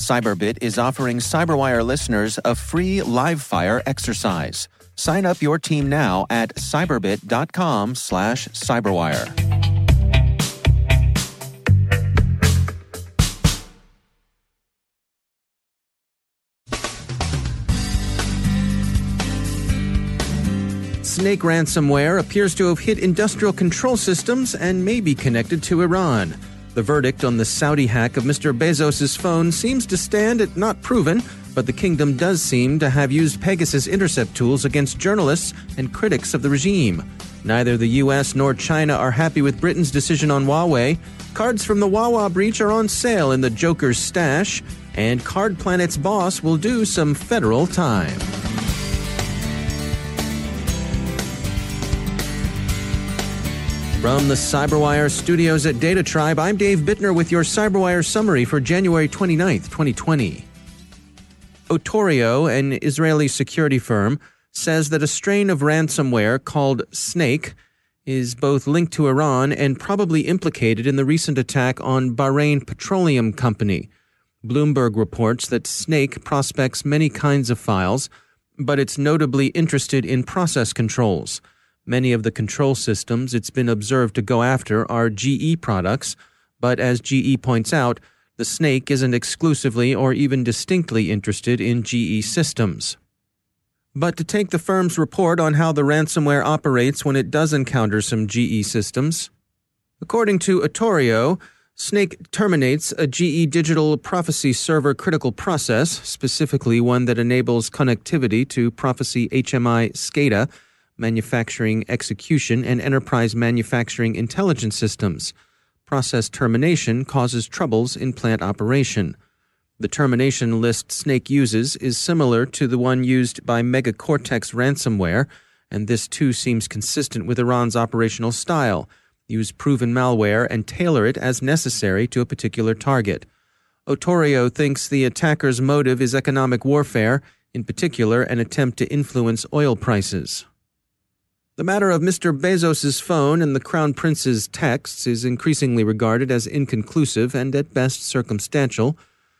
Cyberbit is offering Cyberwire listeners a free live fire exercise. Sign up your team now at cyberbit.com slash cyberwire. Snake ransomware appears to have hit industrial control systems and may be connected to Iran. The verdict on the Saudi hack of Mr. Bezos' phone seems to stand at not proven, but the kingdom does seem to have used Pegasus intercept tools against journalists and critics of the regime. Neither the US nor China are happy with Britain's decision on Huawei. Cards from the Wawa breach are on sale in the Joker's stash, and Card Planet's boss will do some federal time. From the Cyberwire studios at Data Tribe, I'm Dave Bittner with your Cyberwire summary for January 29th, 2020. Otorio, an Israeli security firm, says that a strain of ransomware called Snake is both linked to Iran and probably implicated in the recent attack on Bahrain Petroleum Company. Bloomberg reports that Snake prospects many kinds of files, but it's notably interested in process controls. Many of the control systems it's been observed to go after are GE products, but as GE points out, the snake isn't exclusively or even distinctly interested in GE systems. But to take the firm's report on how the ransomware operates when it does encounter some GE systems, according to Otorio, Snake terminates a GE digital Proficy server critical process, specifically one that enables connectivity to Proficy HMI SCADA manufacturing execution, and enterprise manufacturing intelligence systems. Process termination causes troubles in plant operation. The termination list Snake uses is similar to the one used by Megacortex ransomware, and this too seems consistent with Iran's operational style use proven malware and tailor it as necessary to a particular target. Otorio thinks the attacker's motive is economic warfare, in particular, an attempt to influence oil prices. The matter of Mr. Bezos' phone and the Crown Prince's texts is increasingly regarded as inconclusive and at best circumstantial.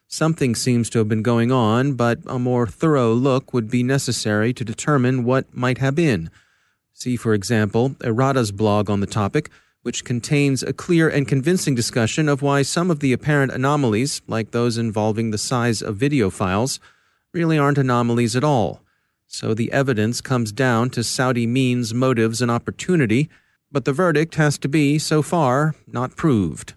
Something seems to have been going on, but a more thorough look would be necessary to determine what might have been. See, for example, Errata's blog on the topic, which contains a clear and convincing discussion of why some of the apparent anomalies, like those involving the size of video files, really aren't anomalies at all. So the evidence comes down to Saudi means, motives, and opportunity, but the verdict has to be, so far, not proved.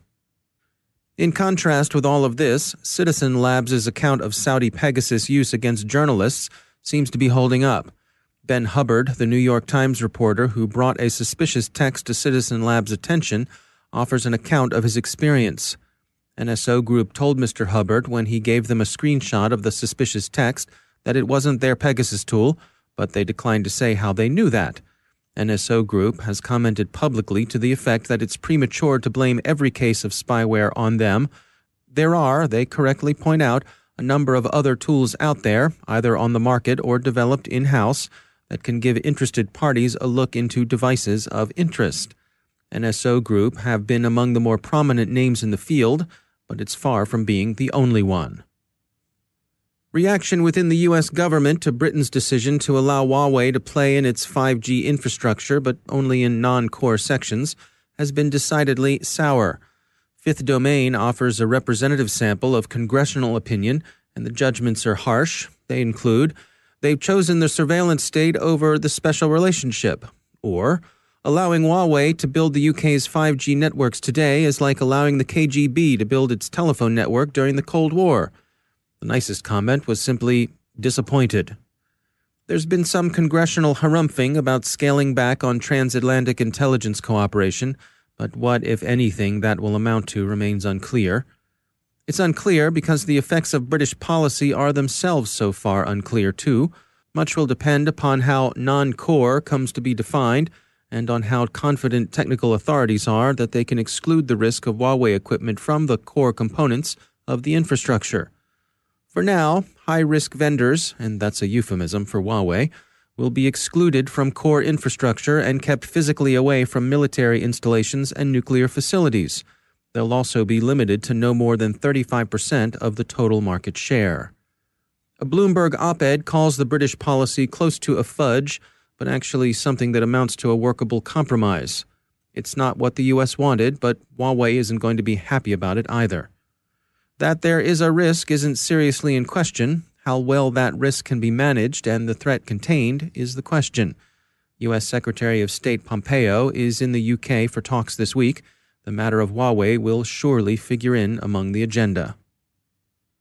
In contrast with all of this, Citizen Labs' account of Saudi Pegasus use against journalists seems to be holding up. Ben Hubbard, the New York Times reporter who brought a suspicious text to Citizen Labs' attention, offers an account of his experience. NSO Group told Mr. Hubbard when he gave them a screenshot of the suspicious text that it wasn't their Pegasus tool, but they declined to say how they knew that. NSO Group has commented publicly to the effect that it's premature to blame every case of spyware on them. There are, they correctly point out, a number of other tools out there, either on the market or developed in house, that can give interested parties a look into devices of interest. NSO Group have been among the more prominent names in the field, but it's far from being the only one. Reaction within the U.S. government to Britain's decision to allow Huawei to play in its 5G infrastructure, but only in non core sections, has been decidedly sour. Fifth Domain offers a representative sample of congressional opinion, and the judgments are harsh. They include they've chosen the surveillance state over the special relationship, or Allowing Huawei to build the UK's 5G networks today is like allowing the KGB to build its telephone network during the Cold War. The nicest comment was simply disappointed. There's been some congressional harumphing about scaling back on transatlantic intelligence cooperation, but what, if anything, that will amount to remains unclear. It's unclear because the effects of British policy are themselves so far unclear, too. Much will depend upon how non core comes to be defined and on how confident technical authorities are that they can exclude the risk of Huawei equipment from the core components of the infrastructure. For now, high risk vendors, and that's a euphemism for Huawei, will be excluded from core infrastructure and kept physically away from military installations and nuclear facilities. They'll also be limited to no more than 35% of the total market share. A Bloomberg op ed calls the British policy close to a fudge but actually something that amounts to a workable compromise. It's not what the U.S. wanted, but Huawei isn't going to be happy about it either. That there is a risk isn't seriously in question. How well that risk can be managed and the threat contained is the question. U.S. Secretary of State Pompeo is in the UK for talks this week. The matter of Huawei will surely figure in among the agenda.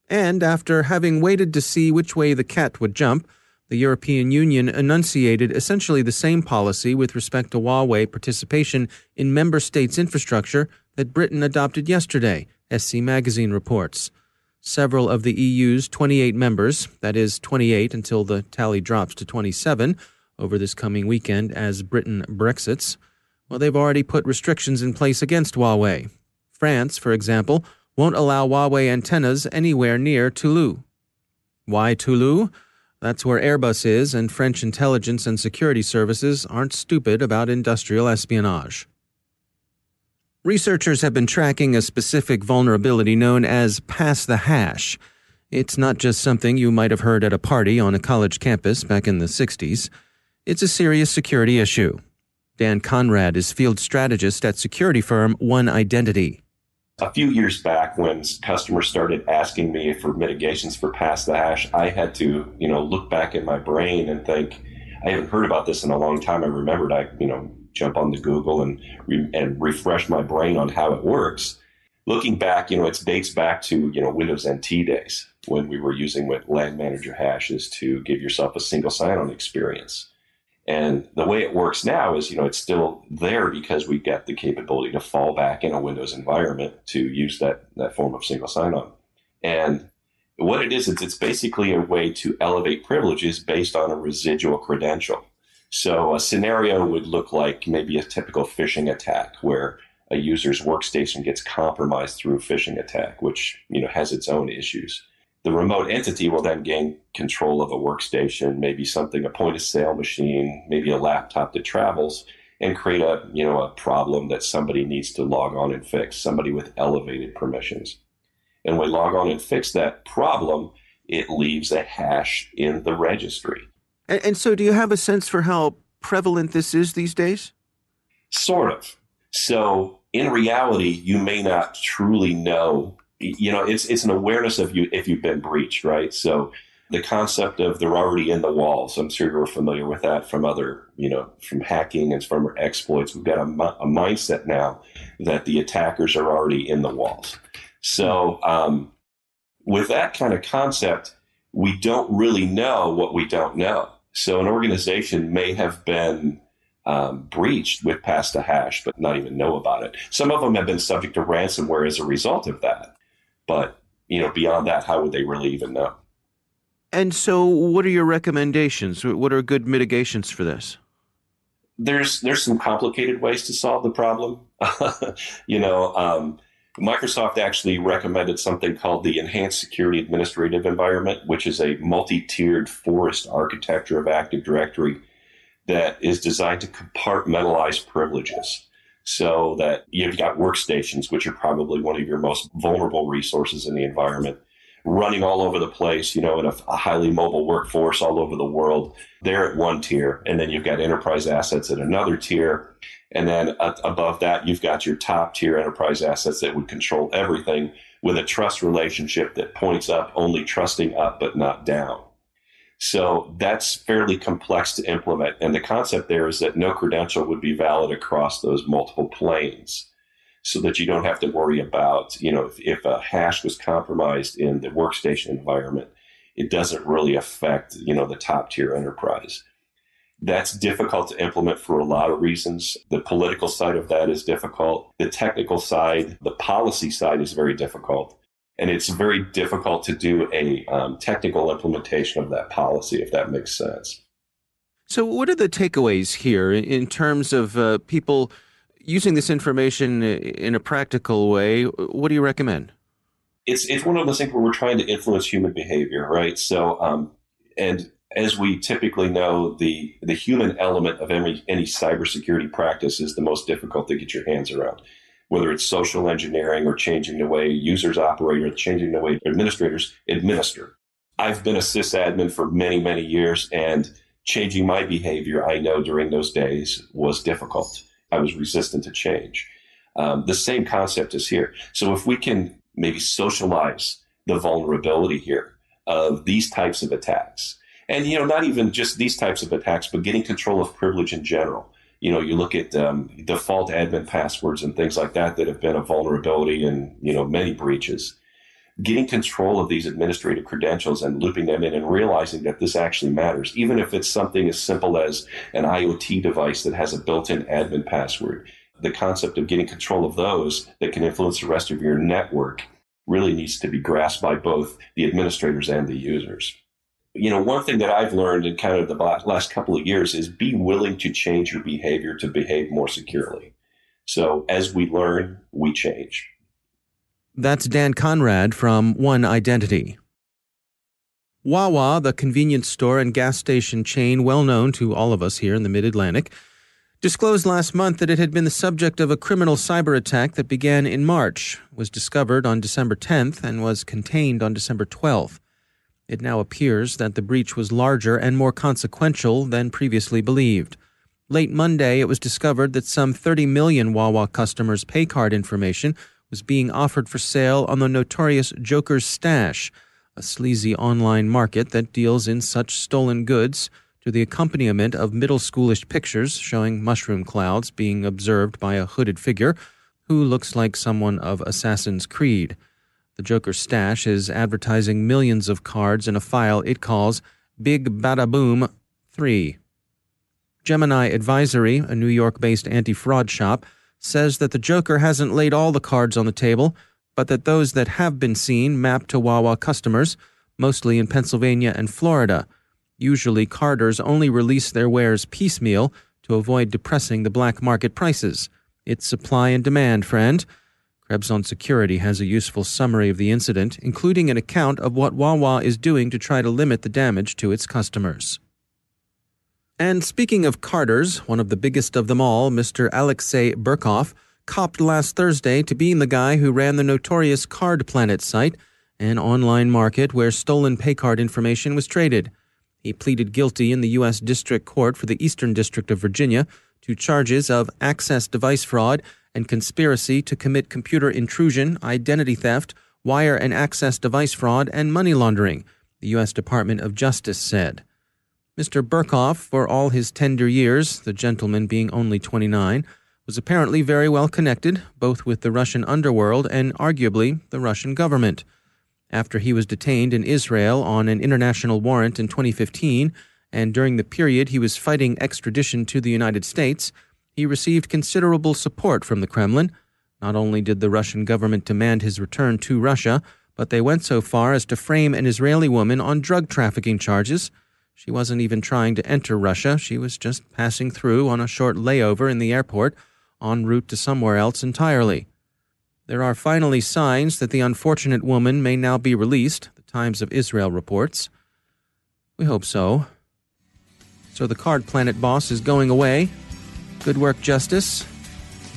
And after having waited to see which way the cat would jump, the European Union enunciated essentially the same policy with respect to Huawei participation in member states' infrastructure that Britain adopted yesterday, SC Magazine reports. Several of the EU's 28 members, that is, 28 until the tally drops to 27 over this coming weekend as Britain Brexits, well, they've already put restrictions in place against Huawei. France, for example, won't allow Huawei antennas anywhere near Toulouse. Why Toulouse? That's where Airbus is, and French intelligence and security services aren't stupid about industrial espionage. Researchers have been tracking a specific vulnerability known as pass the hash. It's not just something you might have heard at a party on a college campus back in the 60s. It's a serious security issue. Dan Conrad is field strategist at security firm One Identity a few years back when customers started asking me for mitigations for pass the hash, I had to, you know, look back at my brain and think, I haven't heard about this in a long time. I remembered I, you know, jump on the Google and and refresh my brain on how it works. Looking back, you know, it dates back to you know Windows NT days when we were using what LAN manager hashes to give yourself a single sign-on experience. And the way it works now is, you know, it's still there because we've got the capability to fall back in a Windows environment to use that, that form of single sign-on. And what it is, it's, it's basically a way to elevate privileges based on a residual credential. So a scenario would look like maybe a typical phishing attack where a user's workstation gets compromised through a phishing attack, which, you know, has its own issues the remote entity will then gain control of a workstation, maybe something, a point of sale machine, maybe a laptop that travels and create a, you know, a problem that somebody needs to log on and fix, somebody with elevated permissions. And when we log on and fix that problem, it leaves a hash in the registry. And, and so do you have a sense for how prevalent this is these days? Sort of. So in reality, you may not truly know you know, it's it's an awareness of you if you've been breached, right? So the concept of they're already in the walls. I'm sure you're familiar with that from other, you know, from hacking and from exploits. We've got a, a mindset now that the attackers are already in the walls. So um, with that kind of concept, we don't really know what we don't know. So an organization may have been um, breached with pass the hash, but not even know about it. Some of them have been subject to ransomware as a result of that. But you know, beyond that, how would they really even know? And so, what are your recommendations? What are good mitigations for this? There's there's some complicated ways to solve the problem. you know, um, Microsoft actually recommended something called the Enhanced Security Administrative Environment, which is a multi-tiered forest architecture of Active Directory that is designed to compartmentalize privileges. So that you've got workstations, which are probably one of your most vulnerable resources in the environment, running all over the place, you know, in a, a, highly mobile workforce all over the world. They're at one tier. And then you've got enterprise assets at another tier. And then uh, above that, you've got your top tier enterprise assets that would control everything with a trust relationship that points up, only trusting up, but not down. So that's fairly complex to implement. And the concept there is that no credential would be valid across those multiple planes so that you don't have to worry about, you know, if, if a hash was compromised in the workstation environment, it doesn't really affect, you know, the top tier enterprise. That's difficult to implement for a lot of reasons. The political side of that is difficult. The technical side, the policy side is very difficult. And it's very difficult to do a um, technical implementation of that policy, if that makes sense. So, what are the takeaways here in terms of uh, people using this information in a practical way? What do you recommend? It's it's one of those things where we're trying to influence human behavior, right? So, um, and as we typically know, the the human element of any any cybersecurity practice is the most difficult to get your hands around whether it's social engineering or changing the way users operate or changing the way administrators administer. I've been a sysadmin for many, many years, and changing my behavior, I know during those days was difficult. I was resistant to change. Um, the same concept is here. So if we can maybe socialize the vulnerability here of these types of attacks, and you know, not even just these types of attacks, but getting control of privilege in general you know, you look at um, default admin passwords and things like that that have been a vulnerability in, you know, many breaches. Getting control of these administrative credentials and looping them in and realizing that this actually matters, even if it's something as simple as an IoT device that has a built in admin password. The concept of getting control of those that can influence the rest of your network really needs to be grasped by both the administrators and the users you know, one thing that I've learned in kind of the last couple of years is be willing to change your behavior to behave more securely. So as we learn, we change. That's Dan Conrad from One Identity. Wawa, the convenience store and gas station chain well known to all of us here in the mid Atlantic, disclosed last month that it had been the subject of a criminal cyber attack that began in March, was discovered on December 10th, and was contained on December 12th. It now appears that the breach was larger and more consequential than previously believed. Late Monday, it was discovered that some 30 million Wawa customers' pay card information was being offered for sale on the notorious Joker's Stash, a sleazy online market that deals in such stolen goods to the accompaniment of middle schoolish pictures showing mushroom clouds being observed by a hooded figure who looks like someone of Assassin's Creed. The Joker Stash is advertising millions of cards in a file it calls Big Bada Boom 3. Gemini Advisory, a New York based anti fraud shop, says that the Joker hasn't laid all the cards on the table, but that those that have been seen map to Wawa customers, mostly in Pennsylvania and Florida. Usually, carders only release their wares piecemeal to avoid depressing the black market prices. It's supply and demand, friend. Krebs on Security has a useful summary of the incident, including an account of what Wawa is doing to try to limit the damage to its customers. And speaking of carders, one of the biggest of them all, Mr. Alexei Burkov, copped last Thursday to being the guy who ran the notorious Card Planet site, an online market where stolen paycard information was traded. He pleaded guilty in the U.S. District Court for the Eastern District of Virginia to charges of access device fraud and conspiracy to commit computer intrusion, identity theft, wire and access device fraud, and money laundering, the U.S. Department of Justice said. Mr. Burkov, for all his tender years, the gentleman being only 29, was apparently very well connected, both with the Russian underworld and arguably the Russian government. After he was detained in Israel on an international warrant in 2015, and during the period he was fighting extradition to the United States, he received considerable support from the Kremlin. Not only did the Russian government demand his return to Russia, but they went so far as to frame an Israeli woman on drug trafficking charges. She wasn't even trying to enter Russia, she was just passing through on a short layover in the airport, en route to somewhere else entirely. There are finally signs that the unfortunate woman may now be released, the Times of Israel reports. We hope so. So the Card Planet boss is going away, Good work, Justice.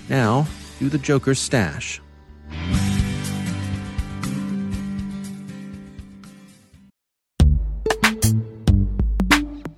Now, do the Joker's stash.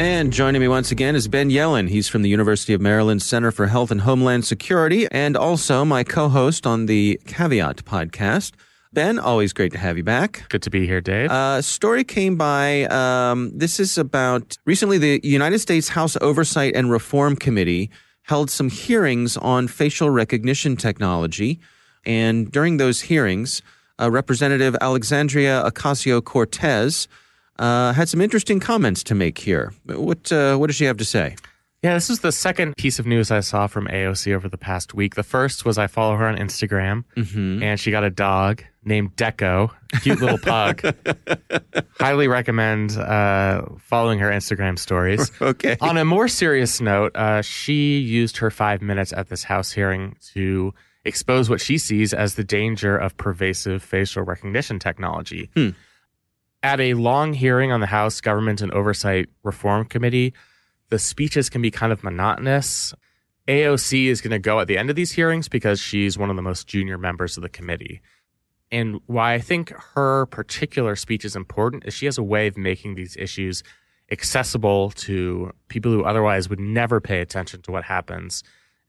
And joining me once again is Ben Yelin. He's from the University of Maryland Center for Health and Homeland Security and also my co host on the Caveat podcast. Ben, always great to have you back. Good to be here, Dave. Uh, story came by. Um, this is about recently the United States House Oversight and Reform Committee held some hearings on facial recognition technology. And during those hearings, uh, Representative Alexandria Ocasio Cortez uh, had some interesting comments to make here. What uh, what does she have to say? Yeah, this is the second piece of news I saw from AOC over the past week. The first was I follow her on Instagram, mm-hmm. and she got a dog named Deco, cute little pug. Highly recommend uh, following her Instagram stories. okay. On a more serious note, uh, she used her five minutes at this House hearing to expose what she sees as the danger of pervasive facial recognition technology. Hmm at a long hearing on the House Government and Oversight Reform Committee, the speeches can be kind of monotonous. AOC is going to go at the end of these hearings because she's one of the most junior members of the committee. And why I think her particular speech is important is she has a way of making these issues accessible to people who otherwise would never pay attention to what happens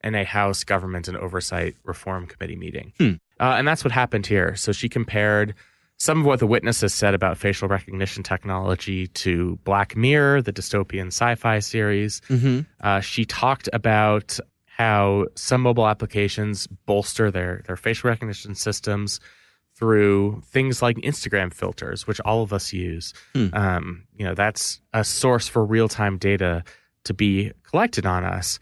in a House Government and Oversight Reform Committee meeting. Hmm. Uh, and that's what happened here. So she compared some of what the witnesses said about facial recognition technology to Black Mirror, the dystopian sci fi series. Mm-hmm. Uh, she talked about how some mobile applications bolster their, their facial recognition systems through things like Instagram filters, which all of us use. Hmm. Um, you know, that's a source for real time data to be collected on us.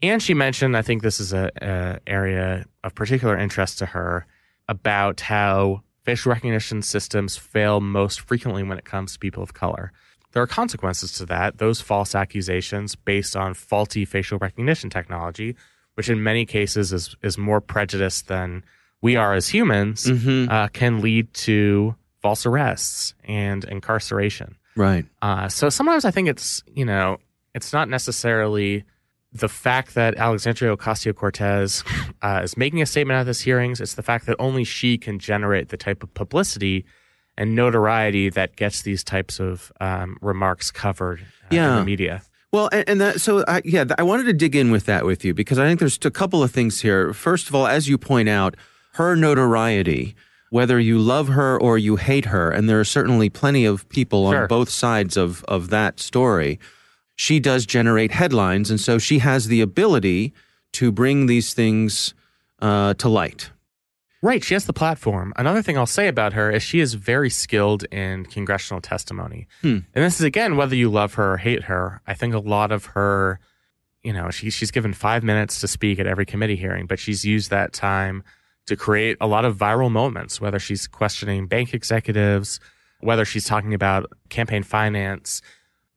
And she mentioned, I think this is a, a area of particular interest to her, about how facial recognition systems fail most frequently when it comes to people of color. There are consequences to that, those false accusations based on faulty facial recognition technology, which in many cases is, is more prejudiced than we are as humans, mm-hmm. uh, can lead to false arrests and incarceration. Right. Uh, so sometimes I think it's, you know, it's not necessarily the fact that Alexandria Ocasio Cortez uh, is making a statement at this hearings, it's the fact that only she can generate the type of publicity and notoriety that gets these types of um, remarks covered uh, yeah. in the media. Well, and, and that, so I, yeah, I wanted to dig in with that with you because I think there's a couple of things here. First of all, as you point out, her notoriety, whether you love her or you hate her, and there are certainly plenty of people sure. on both sides of, of that story she does generate headlines, and so she has the ability to bring these things uh, to light. Right, she has the platform. Another thing I'll say about her is she is very skilled in congressional testimony. Hmm. And this is again whether you love her or hate her. I think a lot of her, you know, she, she's given five minutes to speak at every committee hearing, but she's used that time to create a lot of viral moments. Whether she's questioning bank executives, whether she's talking about campaign finance,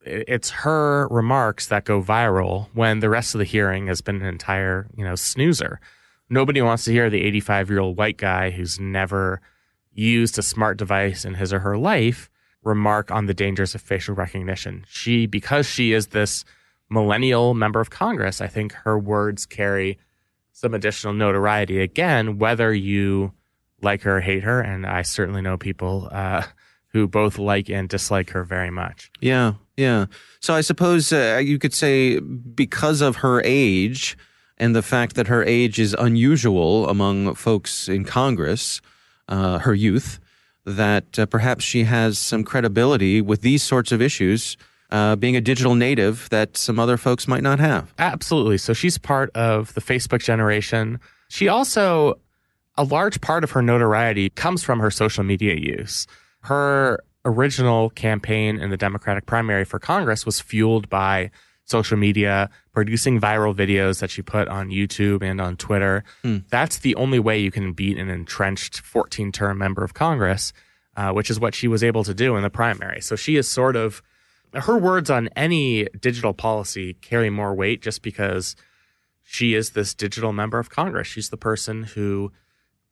it's her remarks that go viral when the rest of the hearing has been an entire, you know, snoozer. Nobody wants to hear the 85 year old white guy who's never used a smart device in his or her life remark on the dangers of facial recognition. She, because she is this millennial member of Congress, I think her words carry some additional notoriety. Again, whether you like her or hate her, and I certainly know people uh, who both like and dislike her very much. Yeah, yeah. So I suppose uh, you could say because of her age and the fact that her age is unusual among folks in Congress, uh, her youth, that uh, perhaps she has some credibility with these sorts of issues. Uh, being a digital native that some other folks might not have. Absolutely. So she's part of the Facebook generation. She also, a large part of her notoriety comes from her social media use. Her original campaign in the Democratic primary for Congress was fueled by social media, producing viral videos that she put on YouTube and on Twitter. Hmm. That's the only way you can beat an entrenched 14 term member of Congress, uh, which is what she was able to do in the primary. So she is sort of, her words on any digital policy carry more weight just because she is this digital member of Congress. She's the person who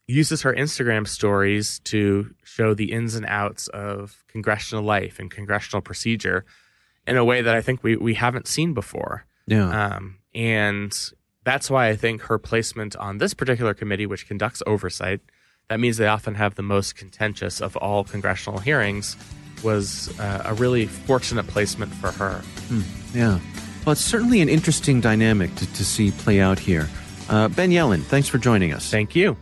uses her Instagram stories to show the ins and outs of congressional life and congressional procedure in a way that I think we, we haven't seen before. Yeah. Um, and that's why I think her placement on this particular committee, which conducts oversight, that means they often have the most contentious of all congressional hearings, was uh, a really fortunate placement for her. Hmm. Yeah. Well, it's certainly an interesting dynamic to, to see play out here. Uh, ben Yelin, thanks for joining us. Thank you.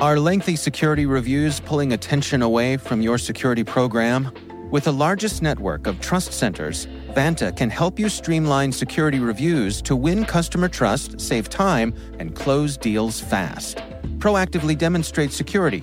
Are lengthy security reviews pulling attention away from your security program? With the largest network of trust centers, Vanta can help you streamline security reviews to win customer trust, save time, and close deals fast. Proactively demonstrate security